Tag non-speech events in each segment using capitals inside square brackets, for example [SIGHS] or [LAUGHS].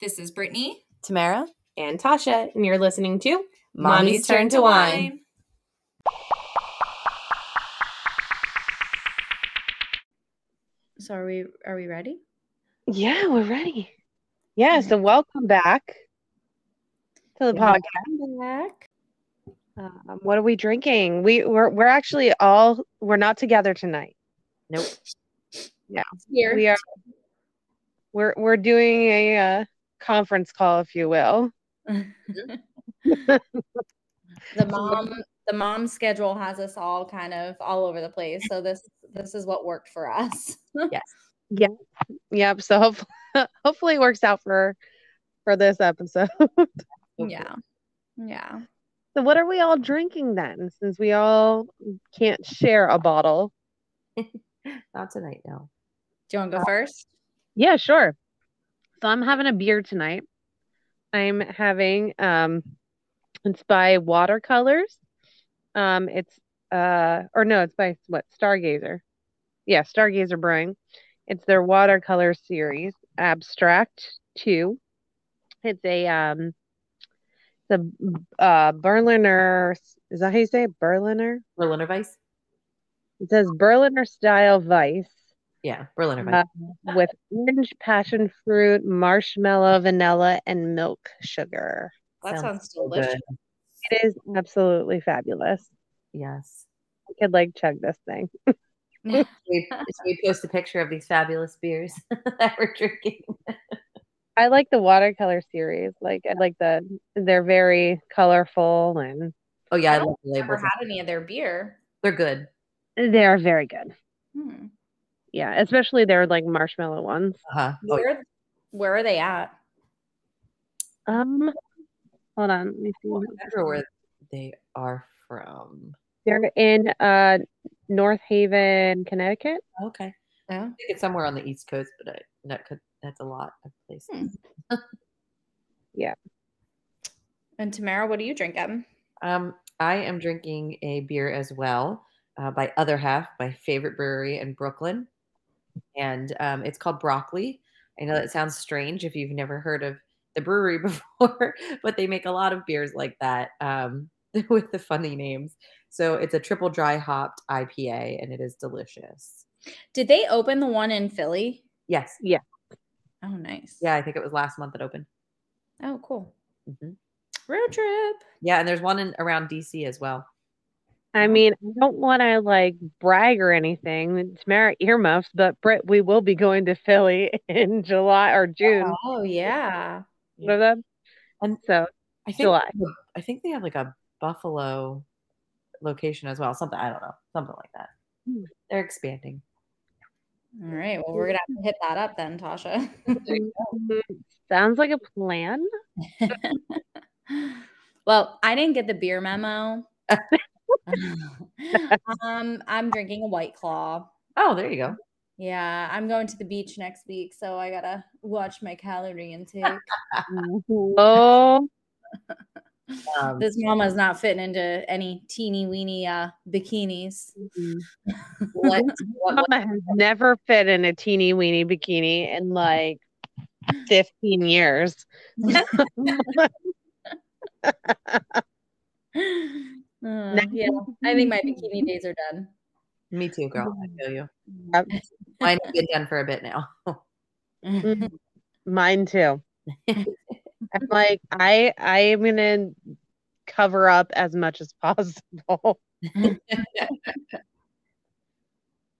This is Brittany. Tamara. and Tasha, and you're listening to Mommy's Turn to Wine. So are we are we ready? Yeah, we're ready. Yeah, so welcome back to the Yeah. podcast. Back. Um, what are we drinking? We we're we're actually all we're not together tonight. Nope. Here. We are we're we're doing a uh, conference call, if you will. [LAUGHS] the mom the mom schedule has us all kind of all over the place. So this this is what worked for us. [LAUGHS] Yes. Yeah. Yep. So hopefully, [LAUGHS] hopefully it works out for for this episode. yeah. Yeah. So what are we all drinking then? Since we all can't share a bottle. Not tonight, no. Do you want to go uh, first? Yeah, sure. So I'm having a beer tonight. I'm having um it's by Watercolors. Um it's uh or no, it's by what? Stargazer. Yeah, Stargazer Brewing. It's their watercolor series, Abstract 2. It's a um it's a uh Berliner is that how you say it? Berliner? Berliner Weiss? It says Berliner style Weiss. Yeah, Berliner Uh, with orange, passion fruit, marshmallow, vanilla, and milk sugar. That sounds, so delicious. good. It is absolutely fabulous. Yes. I could like chug this thing. [LAUGHS] We, so we post a picture of these fabulous beers [LAUGHS] that we're drinking. I like the watercolor series. Like I like the they're very colorful and Oh yeah, I I love the Never had any of their beer. They're good. they are very good. Hmm. Yeah, especially their like marshmallow ones. Uh-huh. Oh, Where where are they at? Um, hold on, let me see. I remember where they are from. They're in uh North Haven, Connecticut. Okay. Yeah. I think it's somewhere on the East Coast, but I, that could that's a lot of places. Hmm. [LAUGHS] Yeah. And Tamara, what are you drinking? Um, I am drinking a beer as well uh, by Other Half, my favorite brewery in Brooklyn, and um, it's called Broccoli. I know that sounds strange if you've never heard of the brewery [LAUGHS] before, but they make a lot of beers like that um, [LAUGHS] with the funny names. So it's a triple dry hopped IPA, and it is delicious. Did they open the one in Philly? Yes, Yeah. Oh, nice. yeah, I think it was last month that opened. Oh, cool. hmm Road trip. Yeah, and there's one in around DC as well. I mean, I don't want to like brag or anything. it's Tamara earmuffs, but Britt, we will be going to Philly [LAUGHS] in July or June. Oh, yeah. One of them. And So I think July. they have think they have like a Buffalo location as well. Something I don't know, something like that. Hmm. They're expanding. All right. Well, we're going to have to hit that up then, Tasha. [LAUGHS] mm, sounds like a plan. [LAUGHS] well, I didn't get the beer memo. [LAUGHS] [LAUGHS] um, I'm drinking a White Claw. Oh, there you go. Yeah, I'm going to the beach next week, so I gotta watch my calorie intake. [LAUGHS] Oh, Um, this mama's not fitting into any teeny weeny uh, bikinis. what, what- Mama has never fit in a teeny weeny bikini in like 15 years. Uh, yeah, I think my bikini days are done. me too, girl. I feel you. Yep. Mine have been done for a bit now. Mhm. [LAUGHS] Mine too. I'm like, I I am gonna cover up as much as possible. [LAUGHS]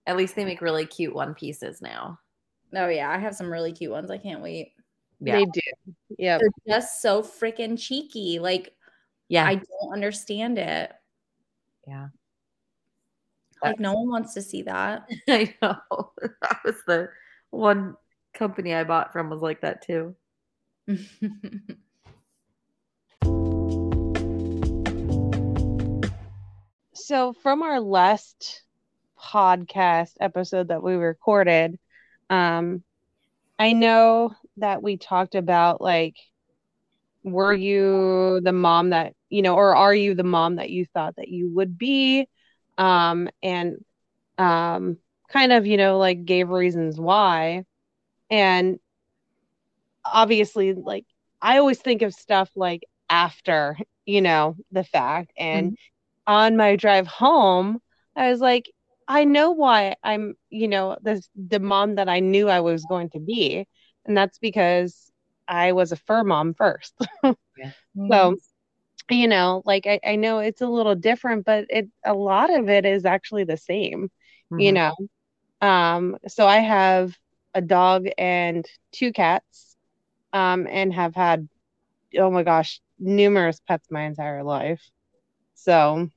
At least they make really cute one pieces now. Oh yeah, I have some really cute ones. I can't wait. Yeah. They do. Yeah. They're just so freaking cheeky. Like Yeah. I don't understand it. Yeah. Like no one wants to see that. [LAUGHS] I know. [LAUGHS] That was the one company I bought from was like that too. [LAUGHS] So from our last podcast episode that we recorded, um, I know that we talked about like, were you the mom that you know, or are you the mom that you thought that you would be? Um, and um, kind of, you know, like gave reasons why. And obviously like I always think of stuff like after, you know, the fact. And mm-hmm. on my drive home, I was like, I know why I'm, you know, this the mom that I knew I was going to be. And that's because I was a fur mom first. [LAUGHS] yeah. Mm-hmm. So, you know, like I, I know it's a little different, but it a lot of it is actually the same, mm-hmm. you know. Um, so I have a dog and two cats, um, and have had oh my gosh, numerous pets my entire life. So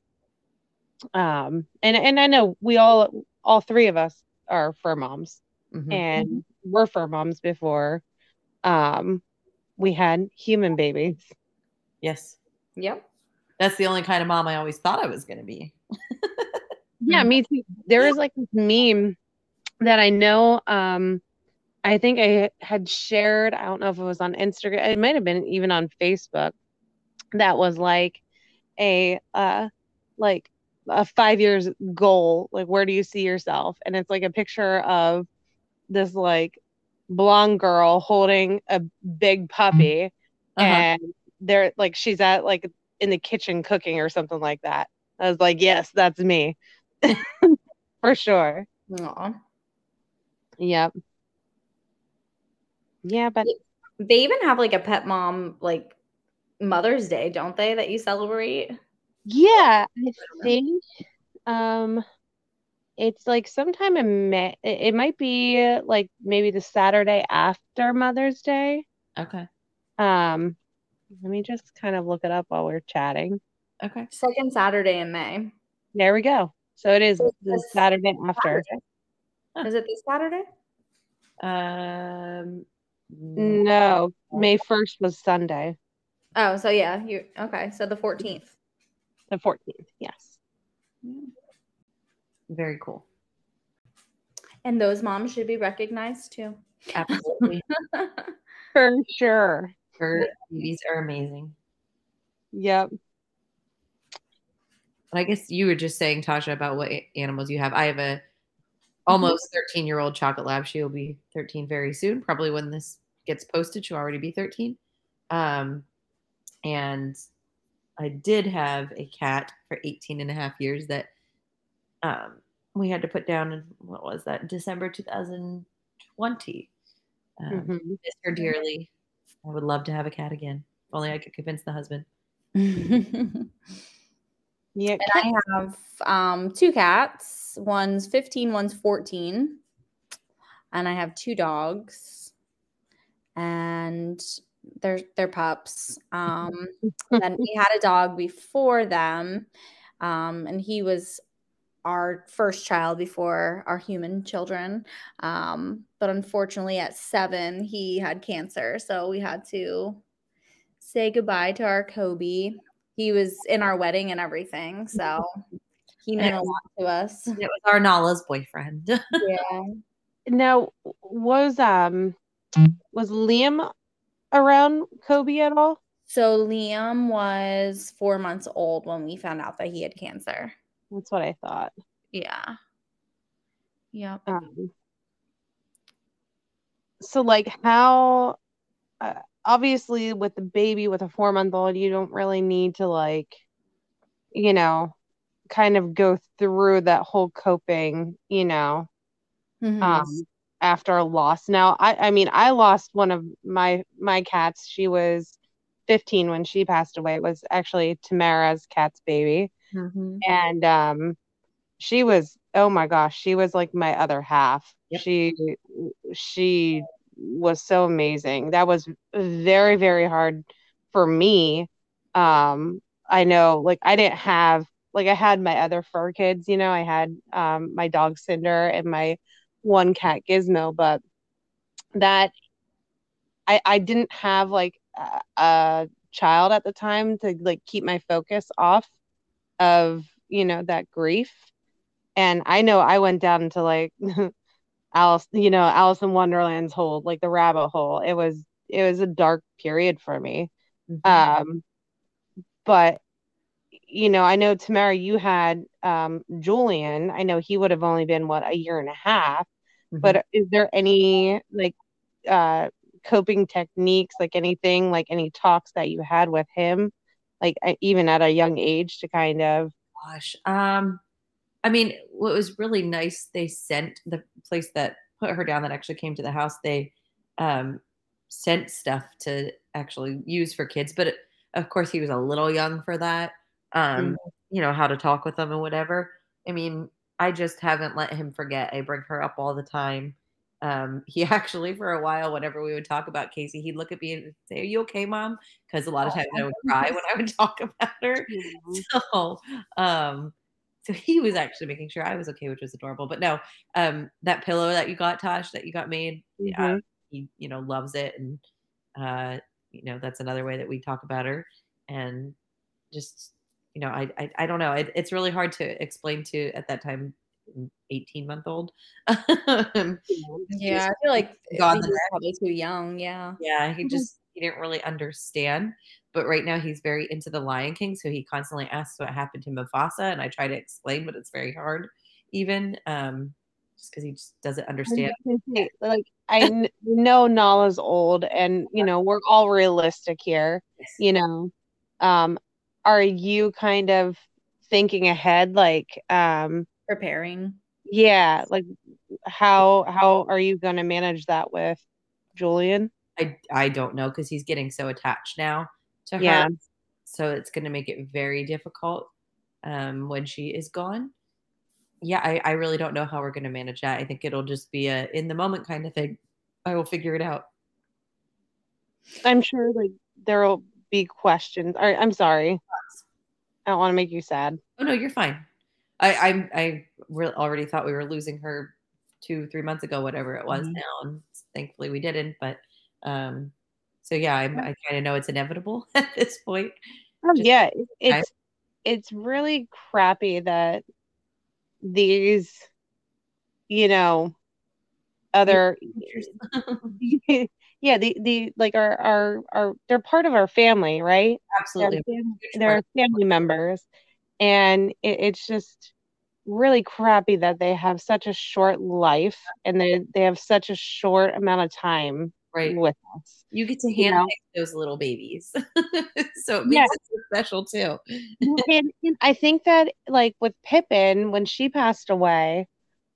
um and and I know we all all three of us are fur moms mm-hmm. and mm-hmm. we're fur moms before um we had human babies. Yes. Yep. That's the only kind of mom I always thought I was going to be. [LAUGHS] yeah, me too. There was like this meme that I know um I think I had shared, I don't know if it was on Instagram, it might have been even on Facebook, that was like a uh like a five years goal, like where do you see yourself? And it's like a picture of this like blonde girl holding a big puppy uh-huh. and they're like she's at like in the kitchen cooking or something like that. I was like, yes, that's me. [LAUGHS] For sure. Aww. Yep. Yeah, but they even have like a pet mom like Mother's Day, don't they? That you celebrate. Yeah, I think um it's like sometime in May. It might be like maybe the Saturday after Mother's Day. Okay. Um, let me just kind of look it up while we're chatting. Okay. Second Saturday in May. There we go. So it is the Saturday after. Saturday. Is it this Saturday? Um, no, May 1st was Sunday. Oh, so yeah, you okay. So the 14th. The 14th, yes. Very cool. And those moms should be recognized too. Absolutely. [LAUGHS] For sure. Her babies are amazing. Yep. But I guess you were just saying, Tasha, about what animals you have. I have a almost 13 year old chocolate lab. She will be 13 very soon. Probably when this gets posted, she'll already be 13. Um, and I did have a cat for 18 and a half years that um, we had to put down in what was that, December 2020. Um, mm-hmm. Miss her dearly. I would love to have a cat again. If only I could convince the husband. [LAUGHS] Yeah, and I have um, two cats. One's 15, one's 14. And I have two dogs. And they're they're pups. Um, [LAUGHS] and we had a dog before them. Um, and he was our first child before our human children. Um, but unfortunately, at seven, he had cancer. So we had to say goodbye to our Kobe he was in our wedding and everything. So he meant a lot to us. It was our Nala's boyfriend. [LAUGHS] yeah. Now was um was Liam around Kobe at all? So Liam was four months old when we found out that he had cancer. That's what I thought. Yeah. Yeah. Um, so like how uh, obviously with the baby with a four month old you don't really need to like you know kind of go through that whole coping you know mm-hmm. um after a loss now i i mean i lost one of my my cats she was 15 when she passed away it was actually tamara's cat's baby mm-hmm. and um she was oh my gosh she was like my other half yep. she she was so amazing. That was very, very hard for me. Um, I know, like, I didn't have, like, I had my other fur kids, you know, I had um, my dog Cinder and my one cat Gizmo, but that I, I didn't have like a, a child at the time to like keep my focus off of, you know, that grief. And I know I went down into like [LAUGHS] Alice, you know, Alice in Wonderland's hole, like the rabbit hole. It was it was a dark period for me. Mm-hmm. Um, but you know, I know Tamara, you had um, Julian. I know he would have only been what a year and a half. Mm-hmm. But is there any like uh, coping techniques, like anything, like any talks that you had with him, like even at a young age to kind of gosh. Um, I mean, what was really nice, they sent the place that put her down that actually came to the house. They um, sent stuff to actually use for kids, but it, of course, he was a little young for that. Um, mm-hmm. You know how to talk with them and whatever. I mean, I just haven't let him forget. I bring her up all the time. Um, he [LAUGHS] actually, for a while, whenever we would talk about Casey, he'd look at me and say, "Are you okay, mom?" Because a lot of times I would cry when I [LAUGHS] would talk about her. [LAUGHS] So, um, so he was actually making sure I was okay, which was adorable. But no, um, that pillow that you got, Tosh, that you got made, mm-hmm. uh, he you know loves it, and uh, you know that's another way that we talk about her, and just you know I I, I don't know, it, it's really hard to explain to at that time 18 month old. [LAUGHS] yeah, I feel like God he's probably too young. Yeah. Yeah, he just he didn't really understand. But right now he's very into the Lion King, so he constantly asks what happened to Mufasa, and I try to explain, but it's very hard, even um, just because he just doesn't understand. Like I know Nala's old, and you know we're all realistic here. You know, um, are you kind of thinking ahead, like um, preparing? Yeah, like how how are you going to manage that with Julian? I I don't know because he's getting so attached now to her. Yeah. So it's going to make it very difficult um, when she is gone. Yeah, I, I really don't know how we're going to manage that. I think it'll just be a in the moment kind of thing. I will figure it out. I'm sure like there will be questions. I, I'm sorry. I don't want to make you sad. Oh no, you're fine. I I, I re- already thought we were losing her two three months ago, whatever it was mm-hmm. now, and thankfully we didn't. But um, so yeah, I'm, I kind of know it's inevitable [LAUGHS] at this point. Oh, Just, yeah, it's it's really crappy that these, you know, other [LAUGHS] yeah the the like our our our they're part of our family right absolutely they're, family, they're family members and it, it's just really crappy that they have such a short life and they they have such a short amount of time right with us. You get to hand you know? those little babies, [LAUGHS] so it makes yeah. it so special too. [LAUGHS] and, and I think that like with Pippin when she passed away,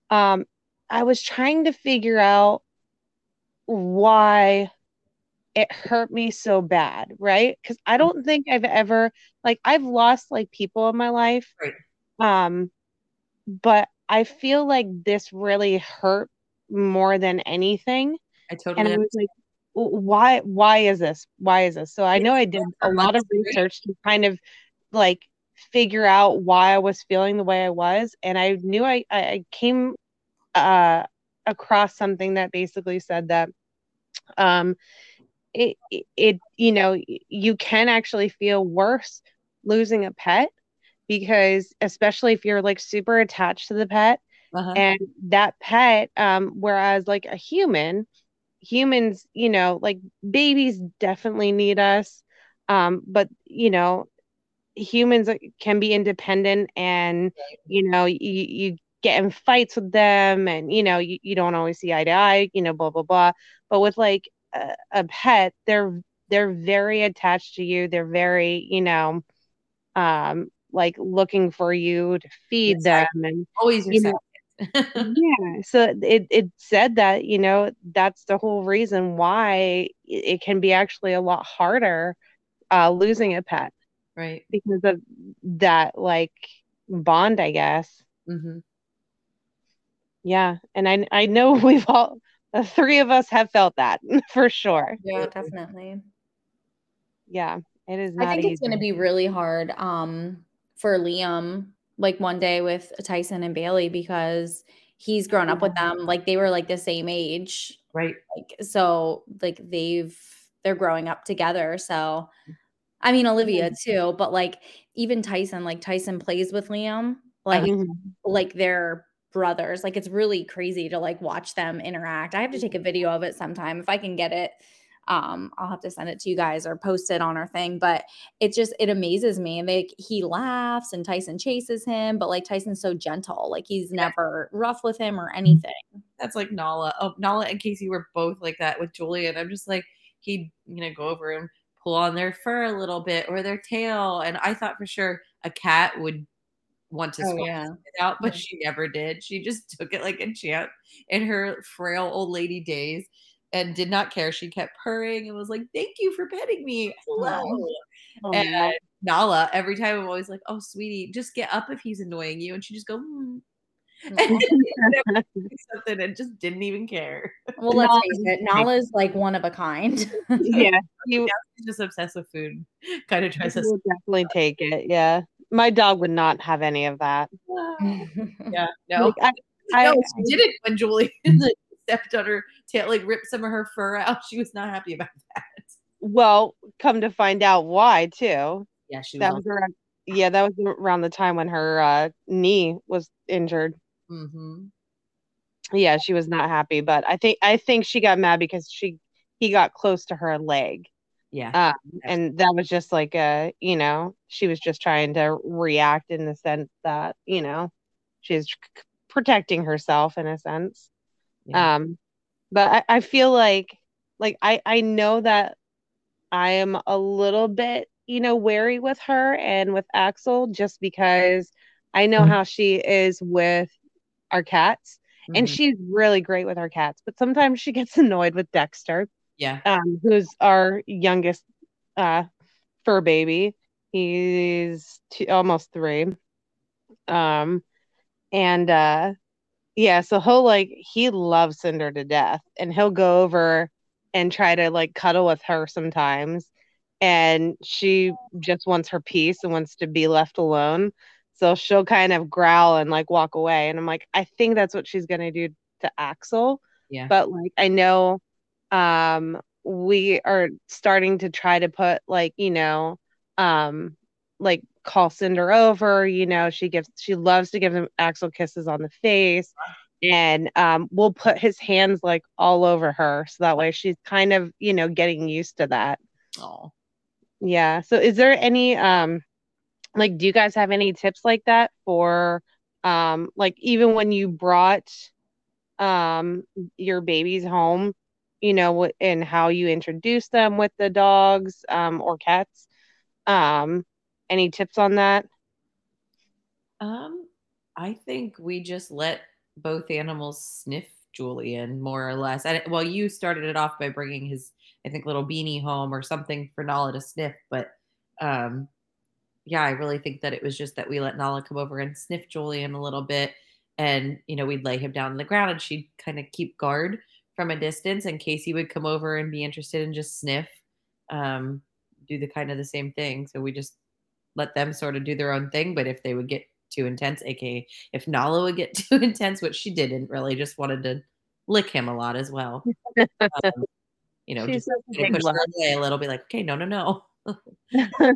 um, I was trying to figure out why it hurt me so bad, right? Because I don't think I've ever like I've lost like people in my life. Right. Um, but I feel like this really hurt more than anything. I totally and I was like, why why is this? Why is this? So I know I did a lot of research to kind of like figure out why I was feeling the way I was. And I knew I I came uh across something that basically said that um it, it you know you can actually feel worse losing a pet because especially if you're like super attached to the pet uh-huh. and that pet um whereas like a human humans you know like babies definitely need us um but you know humans can be independent and you know you, you get in fights with them and you know you, you don't always see eye to eye you know blah blah blah but with like a, a pet they're they're very attached to you. They're very you know um like looking for you to feed them and always you [LAUGHS] know, yeah. So it, it said that you know that's the whole reason why it can be actually a lot harder uh losing a pet. Right. Because of that like bond i guess. Mm-hmm. yeah. And i i know [LAUGHS] we've all the [LAUGHS] three of us have felt that [LAUGHS] for sure. Yeah definitely. Yeah it is i think easy. it's going to be really hard um for Liam like one day with Tyson and Bailey because he's grown up with them like they were like the same age. Right. Like so like they've they're growing up together so I mean Olivia too but like even Tyson like Tyson plays with Liam like mm-hmm. like they're brothers like it's really crazy to like watch them interact I have to take a video of it sometime if I can get it Um, I'll have to send it to you guys or post it on our thing. But it just it amazes me. Like he laughs and Tyson chases him, but like Tyson's so gentle. Like he's Yeah. never rough with him or anything. That's like Nala. Oh, Nala and Casey were both like that with Julian. I'm just like he'd you know go over and pull on their fur a little bit or their tail, and I thought for sure a cat would want to Oh, yeah. it out, but she never did. She just took it like a champ in her frail old lady days and did not care. She kept purring and was like, "Thank you for petting me." Hello. Oh, And Nala, every time I'm always like, "Oh, sweetie, just get up if he's annoying you," and she just go, hmm. [LAUGHS] and [LAUGHS] something and just didn't even care. Well, let's Nala face is it, Nala's like one of a kind. yeah, [LAUGHS] you She's just obsessed with food. Kind of tries to. definitely take it. Yeah, my dog would not have any of that. [LAUGHS] Yeah, [LAUGHS] no, Like, I, I, no, she didn't when Julie [LAUGHS] like, stepped on her tail, like ripped some of her fur out. She was not happy about that. well, come to find out why too. Yeah, she That was. was around, yeah, that was around the time when her uh, knee was injured. hmm Yeah, she was not happy, but I think I think she got mad because she he got close to her leg. Yeah, Um, and that was just like a, you know, she was just trying to react in the sense that, you know, she's c- protecting herself in a sense. Yeah. Um, but I, I feel like, like I, I know that I am a little bit, you know, wary with her and with Axel just because I know how she is with our cats, and Mhm. she's really great with our cats. But sometimes she gets [LAUGHS] annoyed with Dexter yeah, um, who's our youngest uh, fur baby. He's two, almost three. Um, and uh, yeah, so he'll like he loves Cinder to death, and he'll go over and try to like cuddle with her sometimes, and she just wants her peace and wants to be left alone. So she'll kind of growl and like walk away, and I'm like, I think that's what she's gonna do to Axel yeah, but like I know um we are starting to try to put like you know um like call Cinder over you know she gives she loves to give him Axel kisses on the face. And um we'll put his hands like all over her so that way she's kind of you know getting used to that. Oh, yeah. So is there any um like do you guys have any tips like that for um like even when you brought um your babies home you know and how you introduce them with the dogs um or cats um any tips on that Um, I think we just let both animals sniff Julian more or less. And well, you started it off by bringing his, I think, little beanie home or something for Nala to sniff. But um, yeah, I really think that it was just that we let Nala come over and sniff Julian a little bit, and you know, we'd lay him down on the ground, and she'd kind of keep guard from a distance, and Casey would come over and be interested and just sniff, um, do the kind of the same thing. So we just let them sort of do their own thing. But if they would get too intense, aka if Nala would get [LAUGHS] too intense, which she didn't really, just wanted to lick him a lot as well. [LAUGHS] Um, you know, She's just a push love. away a little, be like, okay, no, no, no. [LAUGHS]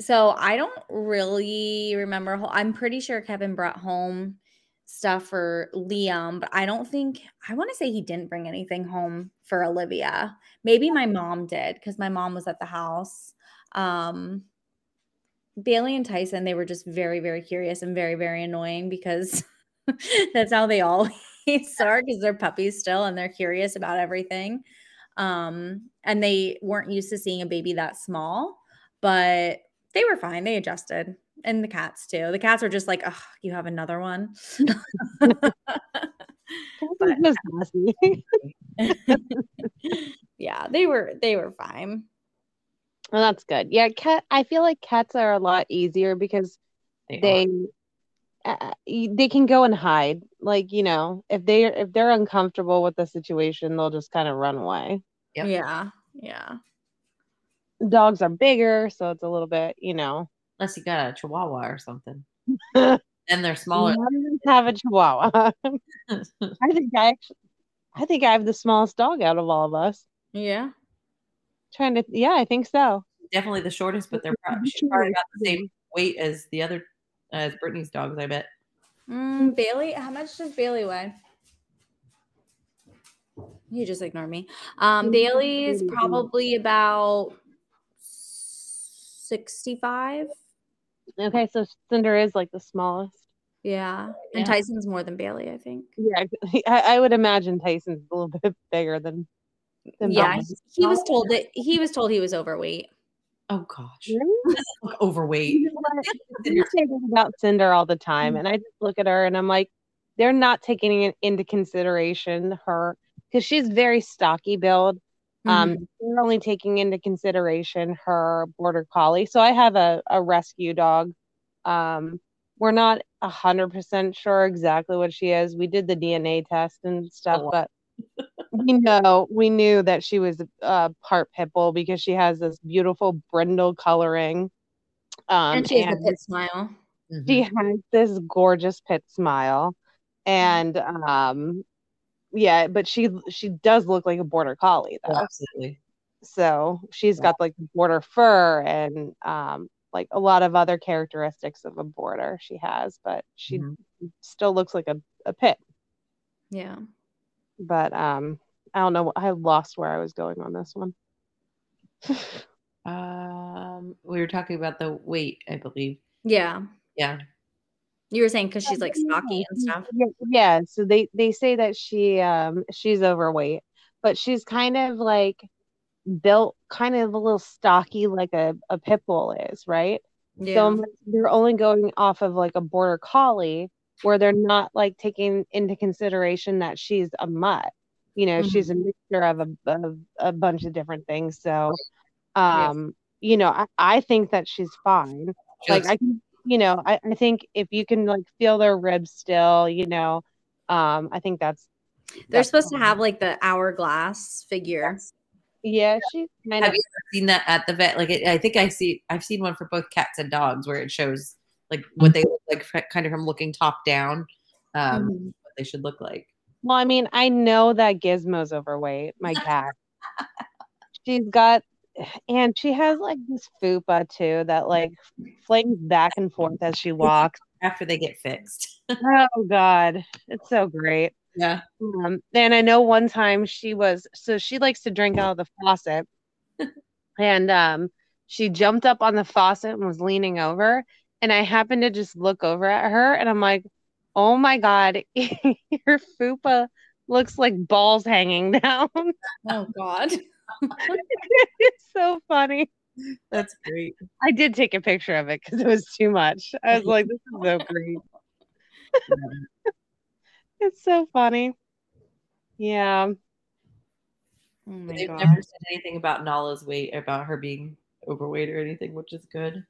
So I don't really remember. I'm pretty sure Kevin brought home stuff for Liam, but I don't think I want to say he didn't bring anything home for Olivia. Maybe my mom did because my mom was at the house. Um, Bailey and Tyson, they were just very, very curious and very, very annoying because [LAUGHS] that's how they [LAUGHS] always are because they're puppies still and they're curious about everything. Um, and they weren't used to seeing a baby that small but they were fine. They adjusted. And the cats too. The cats are just like, oh, you have another one. [LAUGHS] But- Just messy. [LAUGHS] yeah, they were they were fine. well that's good yeah cat i feel like cats are a lot easier because They, they uh, they can go and hide like you know if they if they're uncomfortable with the situation they'll just kind of run away Yep. Yeah. Yeah. dogs are bigger so it's a little bit you know unless you got a chihuahua or something. [LAUGHS] And they're smaller. I have a chihuahua [LAUGHS] i think i actually i think i have the smallest dog out of all of us Yeah. trying to yeah i think so Definitely the shortest, but they're [LAUGHS] probably, she's probably about the same weight as the other, as Brittany's dogs, I bet. Mm, Bailey, how much does Bailey weigh? You just ignore me. Um, Bailey's probably about 65. Okay, so Cinder is like the smallest. Yeah. Yeah. And Tyson's more than Bailey, I think. Yeah, [LAUGHS] I, I would imagine Tyson's a little [LAUGHS] bit bigger than. than Yeah. Bailey. He, he was told that he was told he was overweight. Oh gosh, Really? overweight. You know what? [LAUGHS] I say about Cinder all the time, mm-hmm. and I just look at her and I'm like, they're not taking in- into consideration her because she's very stocky build. Um, Mhm. they're only taking into consideration her border collie. So I have a, a rescue dog. Um, we're not a hundred percent sure exactly what she is. We did the DNA test and stuff, Oh, wow. but we know we knew that she was uh part pit bull because she has this beautiful brindle coloring. Um, and she has a pit smile. She has this gorgeous pit smile and um yeah but she she does look like a border collie Oh, though absolutely. so she's got like border fur and um like a lot of other characteristics of a border she has but she Mhm. still looks like a, a pit Yeah. but um i don't know i lost where i was going on this one [LAUGHS] Um, we were talking about the weight, I believe. Yeah. Yeah. You were saying because she's like stocky and stuff. Yeah. So they they say that she um she's overweight, but she's kind of like built kind of a little stocky like a, a pit bull is, right? Yeah. So I'm they're only going off of like a border collie where they're not like taking into consideration that she's a mutt. You know, she's a mixture of a, of a bunch of different things. So um, you know, I, I think that she's fine like I can, you know, I, I think if you can like feel their ribs still, you know, um, I think that's They're that's supposed to have like the hourglass figure. yeah, she's kind Have of you ever seen that at the vet? Like, it, I think I see. I've seen one for both cats and dogs where it shows like what they look like, kind of from looking top down. Um, Mhm. what they should look like. well, I mean, I know that Gizmo's overweight, my cat. [LAUGHS] she's got and she has like this fupa too that like flings back and forth as she walks. After they get fixed. Oh god, it's so great. yeah. Um, and I know one time she was so she likes to drink out of the faucet, [LAUGHS] and um, she jumped up on the faucet and was leaning over, and I happened to just look over at her, and I'm like, "Oh my god, [LAUGHS] your fupa looks like balls hanging [LAUGHS] down." Oh God. it's so funny. That's great. I did take a picture of it because it was too much. I was like, "This is so [LAUGHS] great." [LAUGHS] It's so funny. Yeah. Oh They've God. never said anything about Nala's weight, about her being overweight or anything, which is good.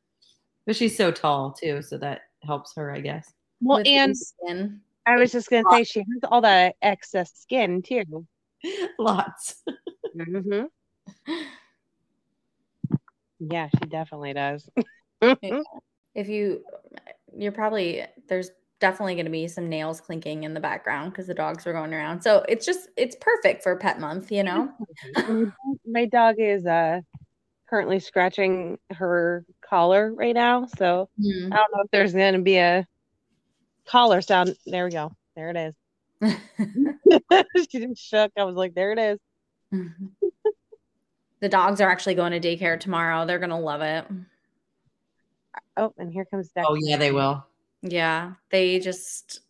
But she's so tall too, so that helps her, I guess. Well, With and skin. I was just gonna say she has all that excess skin too. [LAUGHS] Lots. hmm Yeah, she definitely does. If you, you're probably there's definitely going to be some nails clinking in the background because the dogs are going around. So it's just it's perfect for pet month, you know. My dog is uh currently scratching her collar right now, so Mhm. I don't know if there's gonna be a collar sound. There we go. There it is. [LAUGHS] [LAUGHS] she just shook. I was like, there it is. the dogs are actually going to daycare tomorrow. They're gonna love it. Oh, and here comes Dexter. Oh yeah, they will. Yeah, they just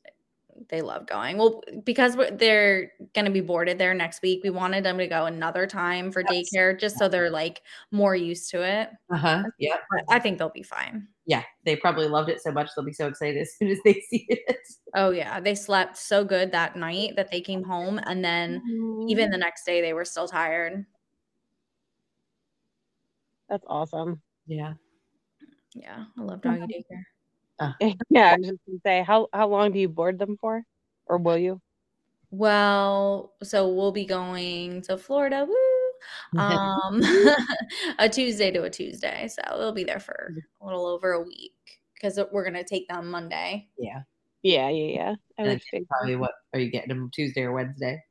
they love going. Well, because we're, they're going to be boarded there next week, we wanted them to go another time for Yes. daycare just so they're like more used to it. Uh huh. Yeah. I think they'll be fine. Yeah. They probably loved it so much they'll be so excited as soon as they [LAUGHS] see it. Oh yeah, they slept so good that night that they came home and then even the mm-hmm. next day they were still tired. that's awesome. Yeah. Yeah, I love doggy daycare. Uh. [LAUGHS] Yeah, I was just gonna say, how how long do you board them for, or will you? Well, so we'll be going to Florida. Woo! [LAUGHS] Um, [LAUGHS] a Tuesday to a Tuesday. So they'll be there for a little over a week because we're gonna take them Monday. Yeah. Yeah, yeah, yeah. I And would it's figure. probably what are you getting them Tuesday or Wednesday?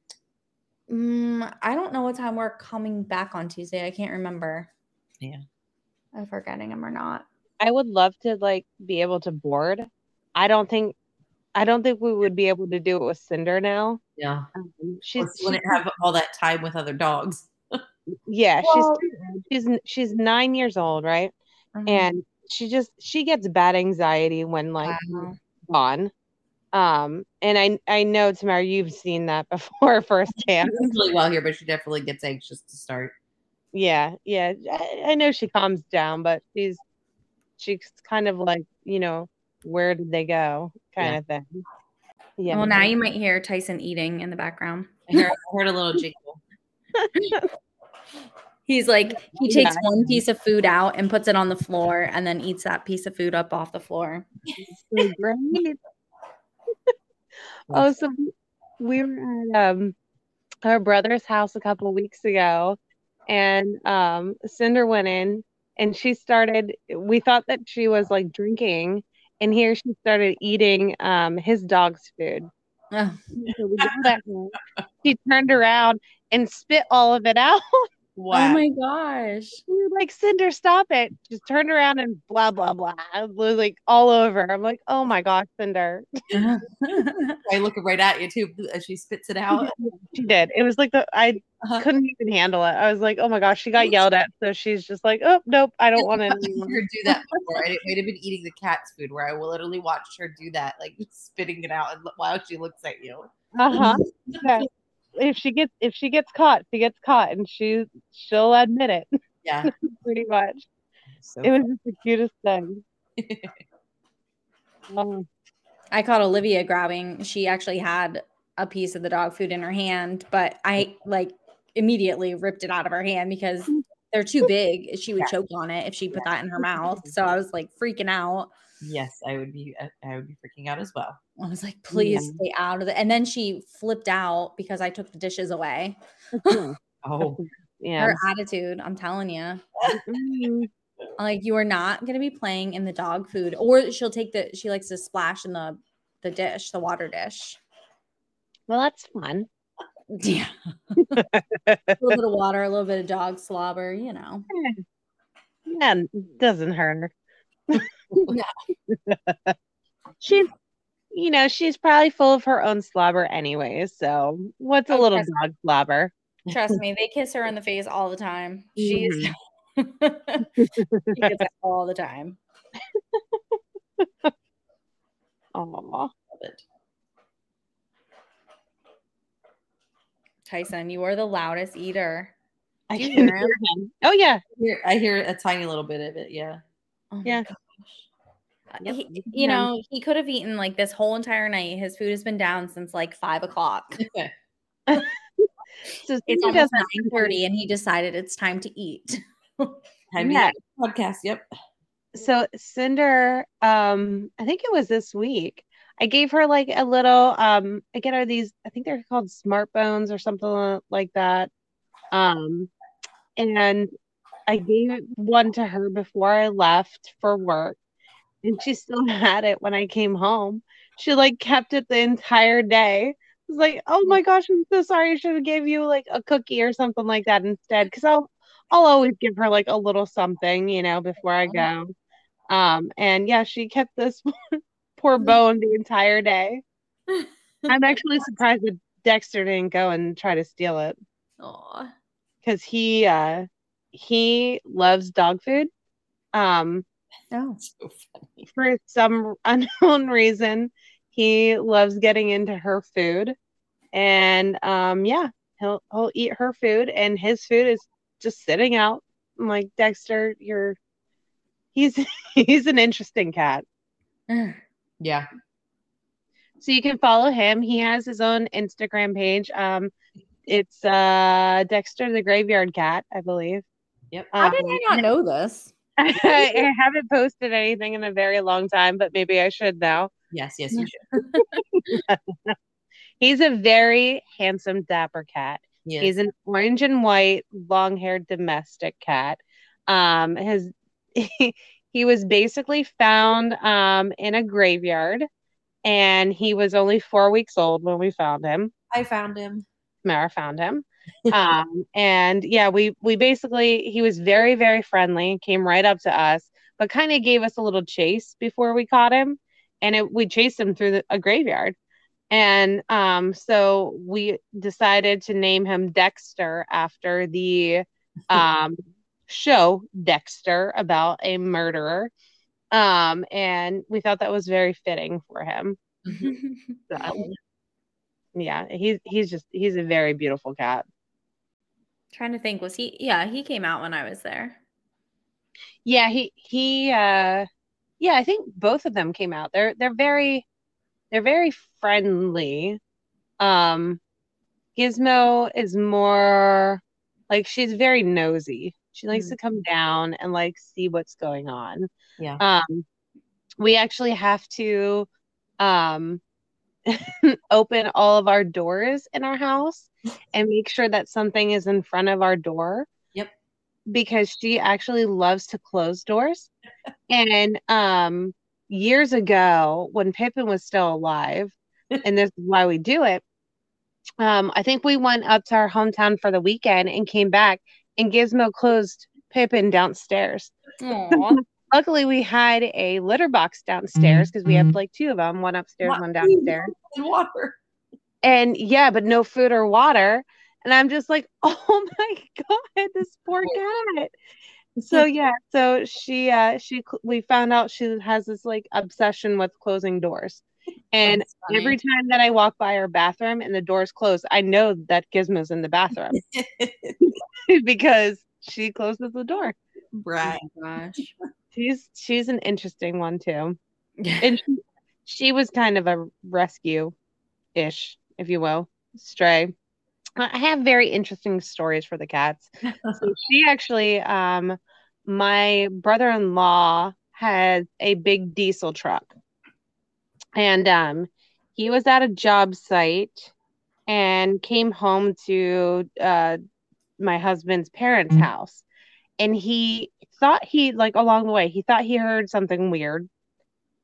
Mm, I don't know what time we're coming back on Tuesday. I can't remember. Yeah. I'm forgetting them or not. I would love to like be able to board. I don't think I don't think we would be able to do it with Cinder now. Yeah. Um, she's she wouldn't have all that time with other dogs. Yeah, Well- she's she's she's nine years old, right? Mhm. And she just she gets bad anxiety when like Wow. gone. Um, and I I know Tamara, you've seen that [LAUGHS] before firsthand. She's really well here, but she definitely gets anxious to start. Yeah, yeah. I, I know she calms down, but she's she's kind of like, you know, where did they go kind Yeah. of thing. Yeah. Well, now you might hear Tyson eating in the background. I heard, I heard a little jingle. [LAUGHS] He's like, he takes Yeah. one piece of food out and puts it on the floor and then eats that piece of food up off the floor. so great. [LAUGHS] oh, so we- we were at um our brother's house a couple of weeks ago, and um Cinder went in and she started. We thought that she was like drinking, and here she started eating um his dog's food. Oh, So we yelled at her. She turned around and spit all of it out. [LAUGHS] Wow. oh my gosh. Like, Cinder, stop it. Just turned around and blah, blah, blah. Like all over. I'm like, oh my gosh, Cinder. [LAUGHS] I look right at you too as she spits it out. [LAUGHS] She did. It was like the, I Uh-huh. couldn't even handle it. I was like, oh my gosh, she got yelled at. So she's just like, oh, nope, I don't want to I've seen her do that before. I might have been eating the cat's food where I literally watch her do that, like [LAUGHS] spitting it out and while she looks at you. Uh huh. Yeah. If she gets, if she gets caught, she gets caught and she, she'll admit it Yeah. [LAUGHS] pretty much. So It was just the cutest thing. [LAUGHS] Um, I caught Olivia grabbing. She actually had a piece of the dog food in her hand, but I like immediately ripped it out of her hand because they're too big. She would Yeah. choke on it if she put that in her mouth. So I was like freaking out. yes, I would be I would be freaking out as well. I was like, please Yeah. stay out of it. And then she flipped out because I took the dishes away. Uh-huh. [LAUGHS] Oh, yeah. Her attitude, I'm telling you. Like you are not going to be playing in the dog food or she'll take the she likes to splash in the the dish, the water dish. Well, that's fun. [LAUGHS] Yeah. a [LAUGHS] little bit of water, a little bit of dog slobber, you know. Eh, yeah, doesn't hurt. Her. No. she's, you know, she's probably full of her own slobber anyways. So what's a Oh, little trust dog slobber? Trust [LAUGHS] me, they kiss her in the face all the time. She's Mm-hmm. [LAUGHS] she gets all the time. [LAUGHS] Aw. love it. Tyson, you are the loudest eater. I can hear hear him. Oh yeah. I hear, I hear a tiny little bit of it. Yeah. Oh my Yeah. Yep, he- you can you hear him. know, he could have eaten like this whole entire night. His food has been down since like five o'clock. [LAUGHS] [LAUGHS] So It's almost nine thirty, and he decided it's time to eat. Time Yeah. yeah. podcast. Yep. so Cinder, um, I think it was this week. I gave her like a little um again are these I think they're called smart bones or something like that. Um and I gave one to her before I left for work. And she still [LAUGHS] had it when I came home. She like kept it the entire day. I was like, oh my gosh, I'm so sorry. I should have gave you like a cookie or something like that instead. Cause I'll I'll always give her like a little something, you know, before I go. Um, and yeah, she kept this [LAUGHS] poor bone the entire day. [LAUGHS] I'm actually surprised that Dexter didn't go and try to steal it Aw. because he uh he loves dog food. Um, Oh. [LAUGHS] So funny. for some unknown [LAUGHS] reason, he loves getting into her food. And um, yeah, he'll he'll eat her food, and his food is just sitting out. I'm like Dexter, you're he's [LAUGHS] he's an interesting cat. [SIGHS] Yeah. So you can follow him. He has his own Instagram page. Um, it's uh Dexter the Graveyard Cat, I believe. Yep. How did Um, I not know this? [LAUGHS] I haven't posted anything in a very long time, but maybe I should now. Yes. Yes. You should. [LAUGHS] He's a very handsome, dapper cat. Yes. He's an orange and white, long-haired domestic cat. Um, his [LAUGHS] he, was basically found um in a graveyard, and he was only four weeks old when we found him. I found him. Mara found him. Um, and yeah, we we basically he was very very friendly, came right up to us, but kind of gave us a little chase before we caught him. and it, we chased him through the, a graveyard. And um, so we decided to name him Dexter after the um, show Dexter about a murderer. Um, and we thought that was very fitting for him. So, yeah, he's he's just he's a very beautiful cat. Trying to think, was he? Yeah, he came out when I was there. Yeah, he he uh yeah, I think both of them came out. They're they're very they're very friendly. Um Gizmo is more like she's very nosy. She likes Mm. to come down and like see what's going on. Yeah. Um we actually have to um [LAUGHS] open all of our doors in our house and make sure that something is in front of our door. Yep. Because she actually loves to close doors. [LAUGHS] and um years ago when Pippin was still alive, [LAUGHS] and this is why we do it. Um, I think we went up to our hometown for the weekend and came back and Gizmo closed Pippin downstairs. Luckily, we had a litter box downstairs because we have like two of them, one upstairs, What? one downstairs. And water. And yeah, but no food or water. And I'm just like, [LAUGHS] oh my god, this poor cat. So yeah, so she uh she we found out she has this like obsession with closing doors. [LAUGHS] And every time that I walk by her bathroom and the door's closed, I know that Gizmo's in the bathroom [LAUGHS] because she closes the door. right. Oh my gosh. She's she's an interesting one too. and she, she was kind of a rescue ish if you will stray. I have very interesting stories for the cats. [LAUGHS] So she actually um my brother-in-law has a big diesel truck. And um he was at a job site and came home to uh my husband's parents house. And he thought he like along the way he thought he heard something weird.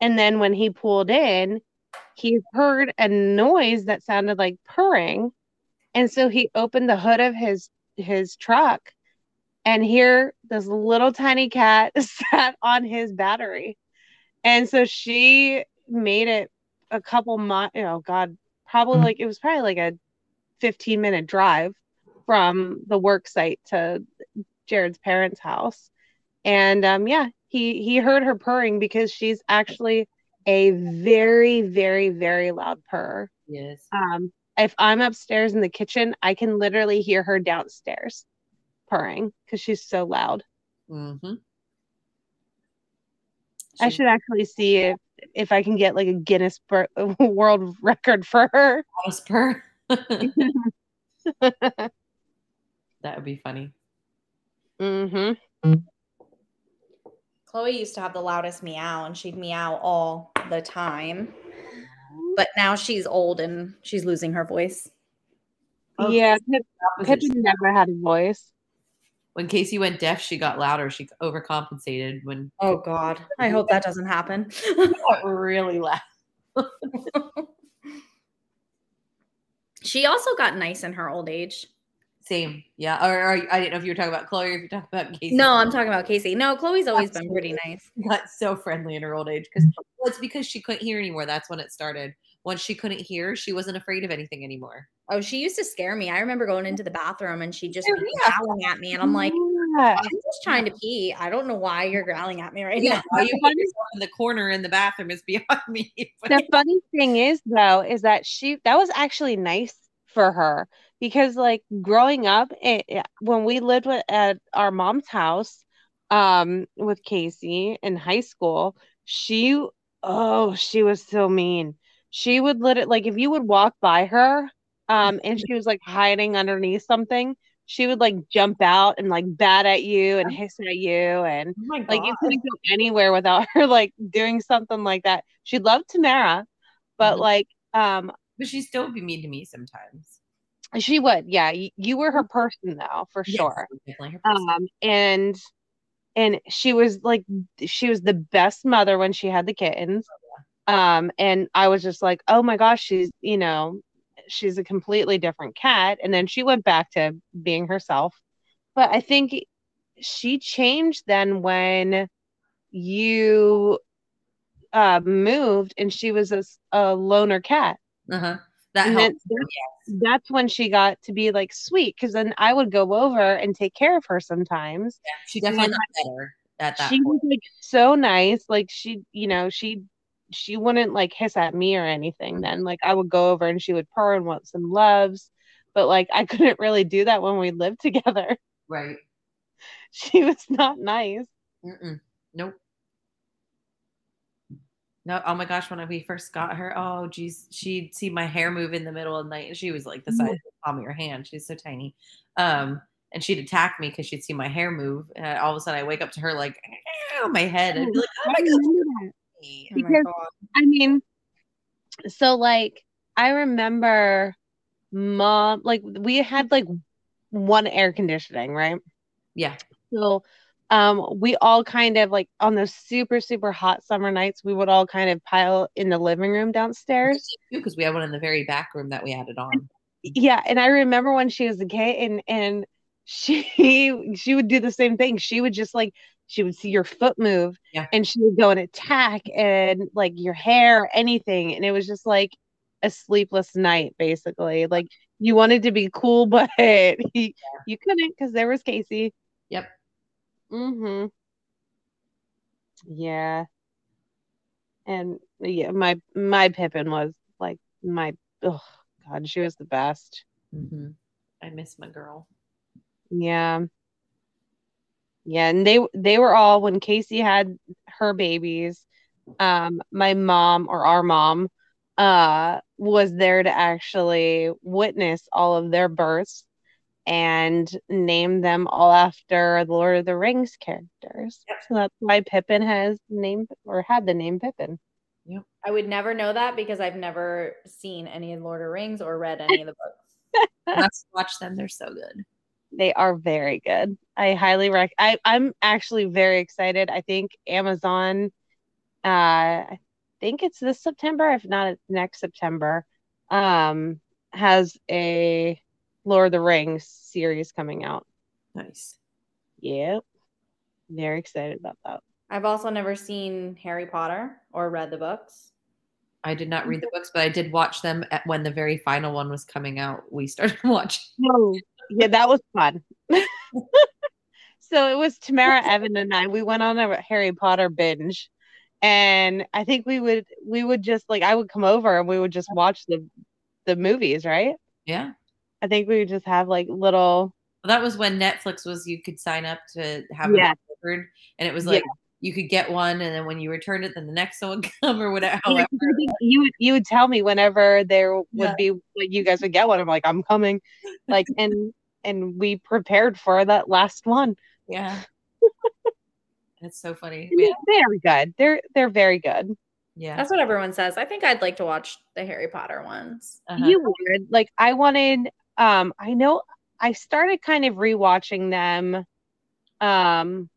And then when he pulled in he heard a noise that sounded like purring. And so he opened the hood of his his truck and here this little tiny cat [LAUGHS] sat on his battery. And so she made it a couple months oh god probably mm-hmm. like it was probably like a 15 minute drive from the work site to jared's parents house and um yeah he he heard her purring because she's actually a very very very loud purr Yes. um if i'm upstairs in the kitchen i can literally hear her downstairs purring because she's so loud Mm-hmm. i should actually see if if i can get like a guinness [LAUGHS] world record for her Spur. [LAUGHS] that would be funny. hmm Chloe used to have the loudest meow and she'd meow all the time. But now she's old and she's losing her voice. Oh, yeah Pip- pippin never had a voice When Casey went deaf, she got louder. She overcompensated when Oh God. I hope that doesn't happen. [LAUGHS] really loud. [LAUGHS] she also got nice in her old age. Same. Yeah. Or, or I didn't know if you were talking about Chloe or if you're talking about Casey. No, I'm talking about Casey. No, Chloe's always been pretty nice. Got so friendly in her old age because well, it's because she couldn't hear anymore. That's when it started. Once she couldn't hear, she wasn't afraid of anything anymore. Oh, she used to scare me. I remember going into the bathroom and she'd just Oh, be yeah. growling at me, and I'm like, Yeah. I'm just trying to pee. I don't know why you're growling at me right Yeah, now. why you put yourself in the corner in the bathroom is beyond [LAUGHS] me. the funny thing is though is that she that was actually nice for her because like growing up it, it- when we lived with, at our mom's house um with Casey in high school she oh she was so mean she would let it like if you would walk by her um and she was like hiding underneath something she would like jump out and like bat at you and hiss at you and oh like you couldn't go anywhere without [LAUGHS] her like doing something like that. She loved Tamara, but Mhm. like um but she still would be mean to me sometimes. she would, yeah. You, you were her person though, for Yes, sure. definitely her person. Um and and she was like she was the best mother when she had the kittens. Um and I was just like, "Oh my gosh, she's, you know, she's a completely different cat." And then she went back to being herself. But I think she changed then when you uh moved and she was a, a loner cat. Uh-huh. That And then helps. that's, that's when she got to be like sweet because then I would go over and take care of her sometimes. Yeah, she definitely got better at that she was like so nice. Like she, you know, she she wouldn't like hiss at me or anything then. Like I would go over and she would purr and want some loves. But like I [LAUGHS] couldn't really do that when we lived together. Right. [LAUGHS] She was not nice. Mm-mm. Nope. No, oh my gosh, when we first got her, oh geez, she'd see my hair move in the middle of the night and she was like the size of the palm of your hand. She's so tiny. Um, and she'd attack me because she'd see my hair move. And all of a sudden I wake up to her like on my head and I'd be like, oh my god. Oh Because- God. I mean, so like I remember mom like we had like one air conditioning, right? Yeah. So um we all kind of like on those super super hot summer nights we would all kind of pile in the living room downstairs. Because we had one in the very back room that we added on. Yeah, and I remember when she was a kid and and she [LAUGHS] she would do the same thing. She would just like she would see your foot move Yeah. and she would go and attack and like your hair, anything. And it was just like a sleepless night, basically. Like you wanted to be cool, [LAUGHS] but you, you couldn't because there was Casey. Yep. Mm-hmm. Yeah. And yeah, my my Pippin was like my oh God, she was the best. hmm I miss my girl. Yeah. Yeah, and they they were all when Casey had her babies, um, my mom or our mom uh was there to actually witness all of their births and name them all after the Lord of the Rings characters. Yep. So that's why Pippin has named or had the name Pippin. I would never know that because I've never seen any of Lord of the Rings or read any of the books. [LAUGHS] Let's watch them. They're so good. They are very good. I highly rec I, I'm actually very excited. I think Amazon uh I think it's this September, if not it's next September, um, has a Lord of the Rings series coming out. Nice. Yep. Very excited about that. I've also never seen Harry Potter or read the books. I did not read the mm-hmm. books, but I did watch them at when the very final one was coming out. We started [LAUGHS] watching. Oh, yeah, that was fun. [LAUGHS] so it was Tamara, Evan, and I. We went on a Harry Potter binge, and I think we would we would just like I would come over and we would just watch the the movies, right? Yeah. I think we would just have like little Well, that was when Netflix was you could sign up to have Yeah. it delivered, and it was Yeah. like you could get one, and then when you returned it, then the next one would [LAUGHS] come or whatever. Yeah, However, 'cause I think you would you would tell me whenever there would Yeah. be like you guys would get one. I'm like I'm coming, like [LAUGHS] and and we prepared for that last one. yeah. [LAUGHS] It's so funny. And We they're had- very good. They're they're very good. yeah. That's what everyone says. I think I'd like to watch the Harry Potter ones. Uh-huh. You would like I wanted um I know I started kind of rewatching them um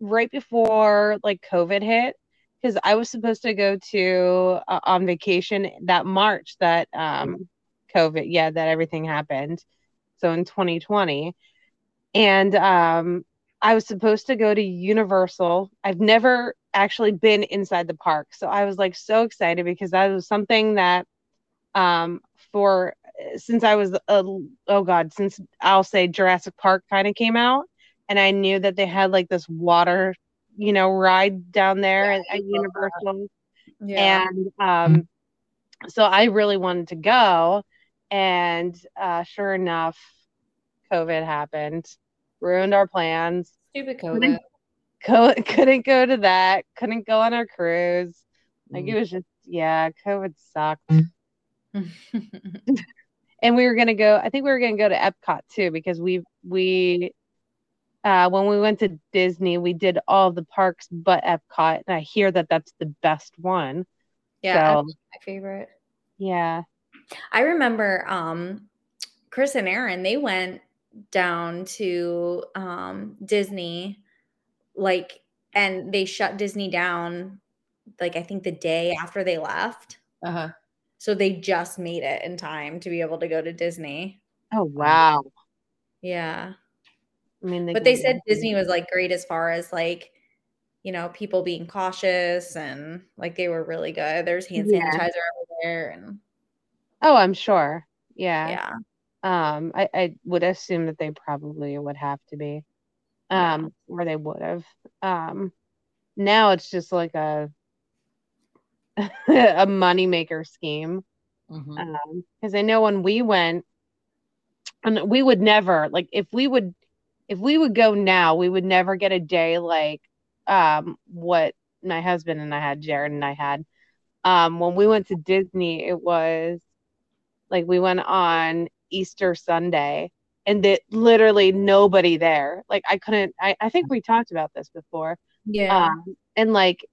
right before like COVID hit because I was supposed to go to uh, on vacation that March that um COVID yeah that everything happened. So in 2020 and um I was supposed to go to Universal. I've never actually been inside the park. So I was like so excited because that was something that um for since I was a oh god since I'll say Jurassic Park kind of came out and I knew that they had like this water you know ride down there at, at Universal. And um so I really wanted to go and uh sure enough COVID happened ruined our plans. Stupid COVID. Co- [LAUGHS] couldn't go to that couldn't go on our cruise. Like Mm. it was just yeah COVID sucked [LAUGHS] and we were gonna go. I think we were gonna go to Epcot too because we we uh, when we went to Disney, we did all the parks but Epcot, and I hear that that's the best one. yeah, So- my favorite. Yeah, I remember um Chris and Aaron, they went down to um Disney like and they shut Disney down like I think the day after they left. Uh-huh. So they just made it in time to be able to go to Disney. Oh wow! Yeah. I mean, But they said Disney was like great as far as like you know, people being cautious and like they were really good. There's hand sanitizer Yeah. everywhere and Oh, I'm sure. Yeah. yeah. Um, I, I would assume that they probably would have to be. Yeah. Um, or they would have. Um, now it's just like a [LAUGHS] a moneymaker scheme. Mhm. Um, because I know when we went, and we would never like if we would if we would go now, we would never get a day like um what my husband and I had, Jared and I had. Um, when we went to Disney, it was like we went on Easter Sunday and that literally nobody there. Like I couldn't I, I think we talked about this before. Yeah. Um, and like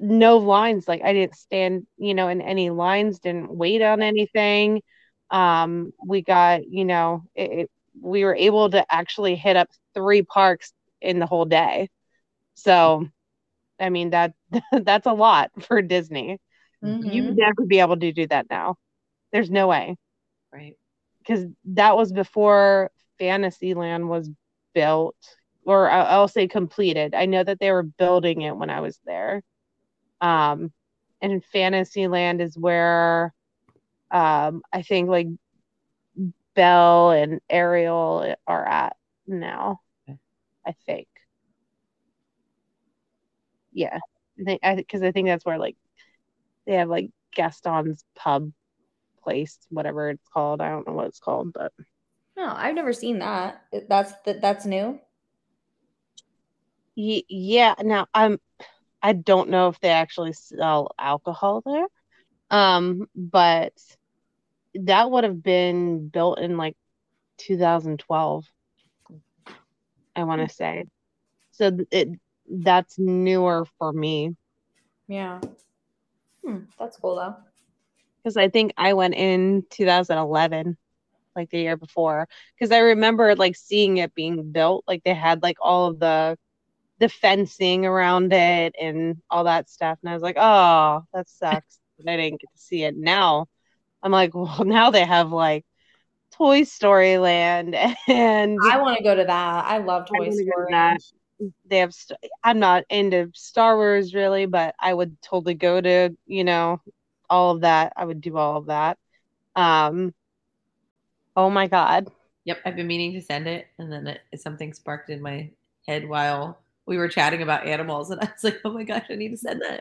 no lines. Like i didn't stand you know in any lines didn't wait on anything. Um we got you know it, it- we were able to actually hit up three parks in the whole day. So i mean that [LAUGHS] that's a lot for disney. You Mhm. would never be able to do that now. There's no way. Right. because that was before fantasyland was built or I- i'll say completed. I know that they were building it when i was there um and fantasyland is where um i think like belle and ariel are at now Okay. i think yeah i think i because i think that's where like they have like gaston's pub place whatever it's called i don't know what it's called but No, I've never seen that. That's that that's new. Ye- yeah now i'm i don't know if they actually sell alcohol there um but that would have been built in like 2012 i want to say so it that's newer for me Yeah. Hmm, that's cool though. because i think i went in 2011 like the year before because i remember like seeing it being built like they had like all of the the fencing around it and all that stuff and i was like oh that sucks [LAUGHS] i didn't get to see it now i'm like well [LAUGHS] now they have like toy story land [LAUGHS] and I want to go to that. I love I Toy to Story. they have st- i'm not into star wars really but i would totally go to you know all of that i would do all of that um oh my god Yep. I've been meaning to send it, and then it, something sparked in my head while we were chatting about animals, and I was like, "Oh my gosh, I need to send that."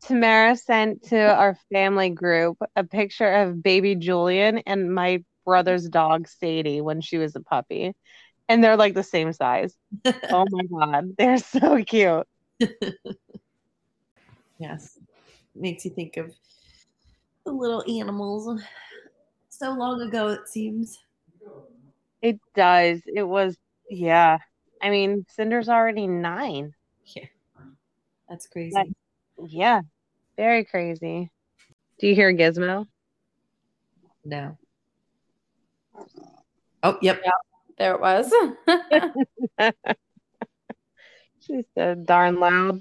Tamara sent to our family group a picture of baby Julian and my brother's dog Sadie when she was a puppy. And they're like the same size. [LAUGHS] Oh my God. They're so cute. [LAUGHS] Yes. Makes you think of the little animals. So long ago, it seems. It does. It was, yeah. I mean, Cinder's already nine. Yeah. That's crazy. Yeah. Very crazy. Do you hear Gizmo? No. Oh, yep. There it was. [LAUGHS] [LAUGHS] She's so darn loud.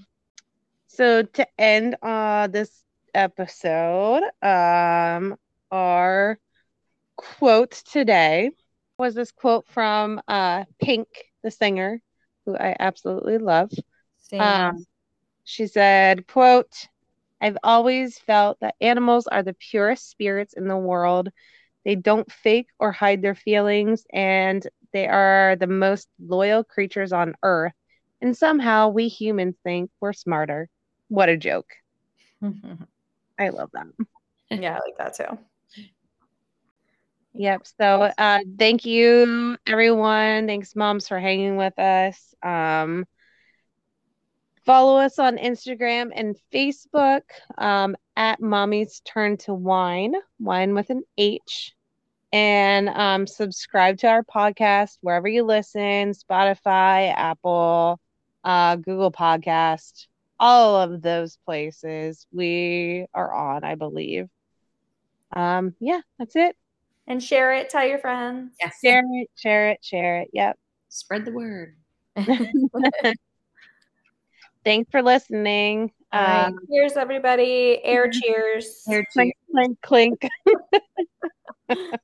So to end uh this episode, um our quote today was this quote from uh Pink, the singer, who I absolutely love. Same. Um, she said, quote, I've always felt that animals are the purest spirits in the world. They don't fake or hide their feelings, and they are the most loyal creatures on earth. And somehow we humans think we're smarter. What a joke. [LAUGHS] I love that. yeah, I like that too. Yep. So uh thank you everyone. Thanks moms for hanging with us. Um follow us on Instagram and Facebook um at Mommy's Turn to Wine, wine with an H. And um subscribe to our podcast wherever you listen, Spotify, Apple, uh Google Podcast, all of those places we are on, I believe. Um yeah, that's it. And share it, tell your friends. Yes. Share it, share it, share it. Yep. Spread the word. [LAUGHS] Thanks for listening. All right. Um, cheers, everybody. Air [LAUGHS] cheers. Here clink, clink, clink. [LAUGHS]